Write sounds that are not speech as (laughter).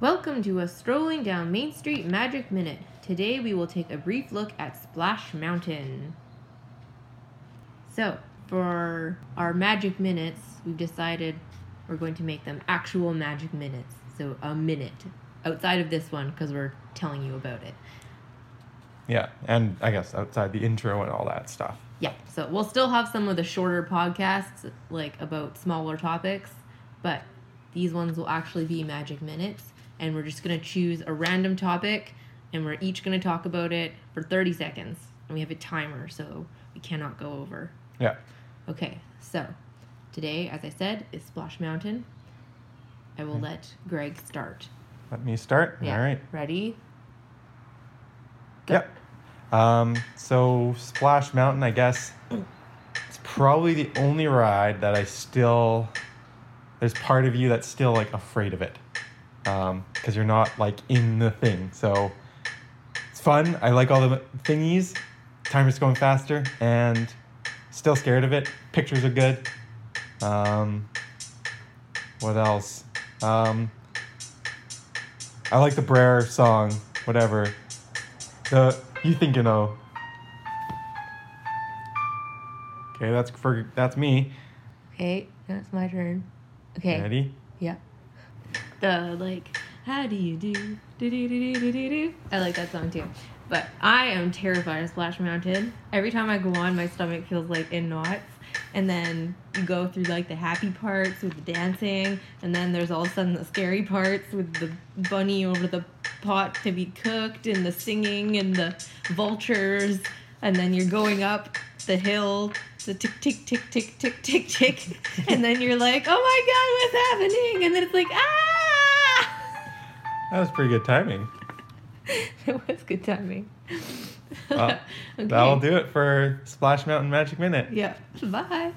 Welcome to a strolling down Main Street Magic Minute. Today we will take a brief look at Splash Mountain. So, for our magic minutes, we've decided we're going to make them actual magic minutes. So, a minute outside of this one because we're telling you about it. Yeah, and I guess outside the intro and all that stuff. Yeah, so we'll still have some of the shorter podcasts, like about smaller topics, but these ones will actually be magic minutes. And we're just going to choose a random topic, and we're each going to talk about it for 30 seconds. And we have a timer, so we cannot go over. Yeah. Okay, so today, as I said, is Splash Mountain. I will let Greg start. Let me start. Yeah. All right. Ready? Go. Yep. Um, so Splash Mountain, I guess, it's probably the only ride that I still. There's part of you that's still like afraid of it, because you're not like in the thing. So it's fun. I like all the thingies. Timer's going faster, and still scared of it. Pictures are good. Um, what else? Um, I like the Brer song. Whatever. The you think you know. Okay, that's for that's me. Okay, that's my turn. Okay. Ready? Yeah. The like, how do you do? Do do do do do do. I like that song too. But I am terrified of Splash Mountain. Every time I go on, my stomach feels like in knots. And then you go through like the happy parts with the dancing, and then there's all of a sudden the scary parts with the bunny over the pot to be cooked, and the singing and the vultures, and then you're going up the hill the tick tick tick tick tick tick tick (laughs) and then you're like oh my god what's happening and then it's like ah That was pretty good timing. (laughs) it was good timing Well, (laughs) okay. That'll do it for Splash Mountain Magic Minute. yeah bye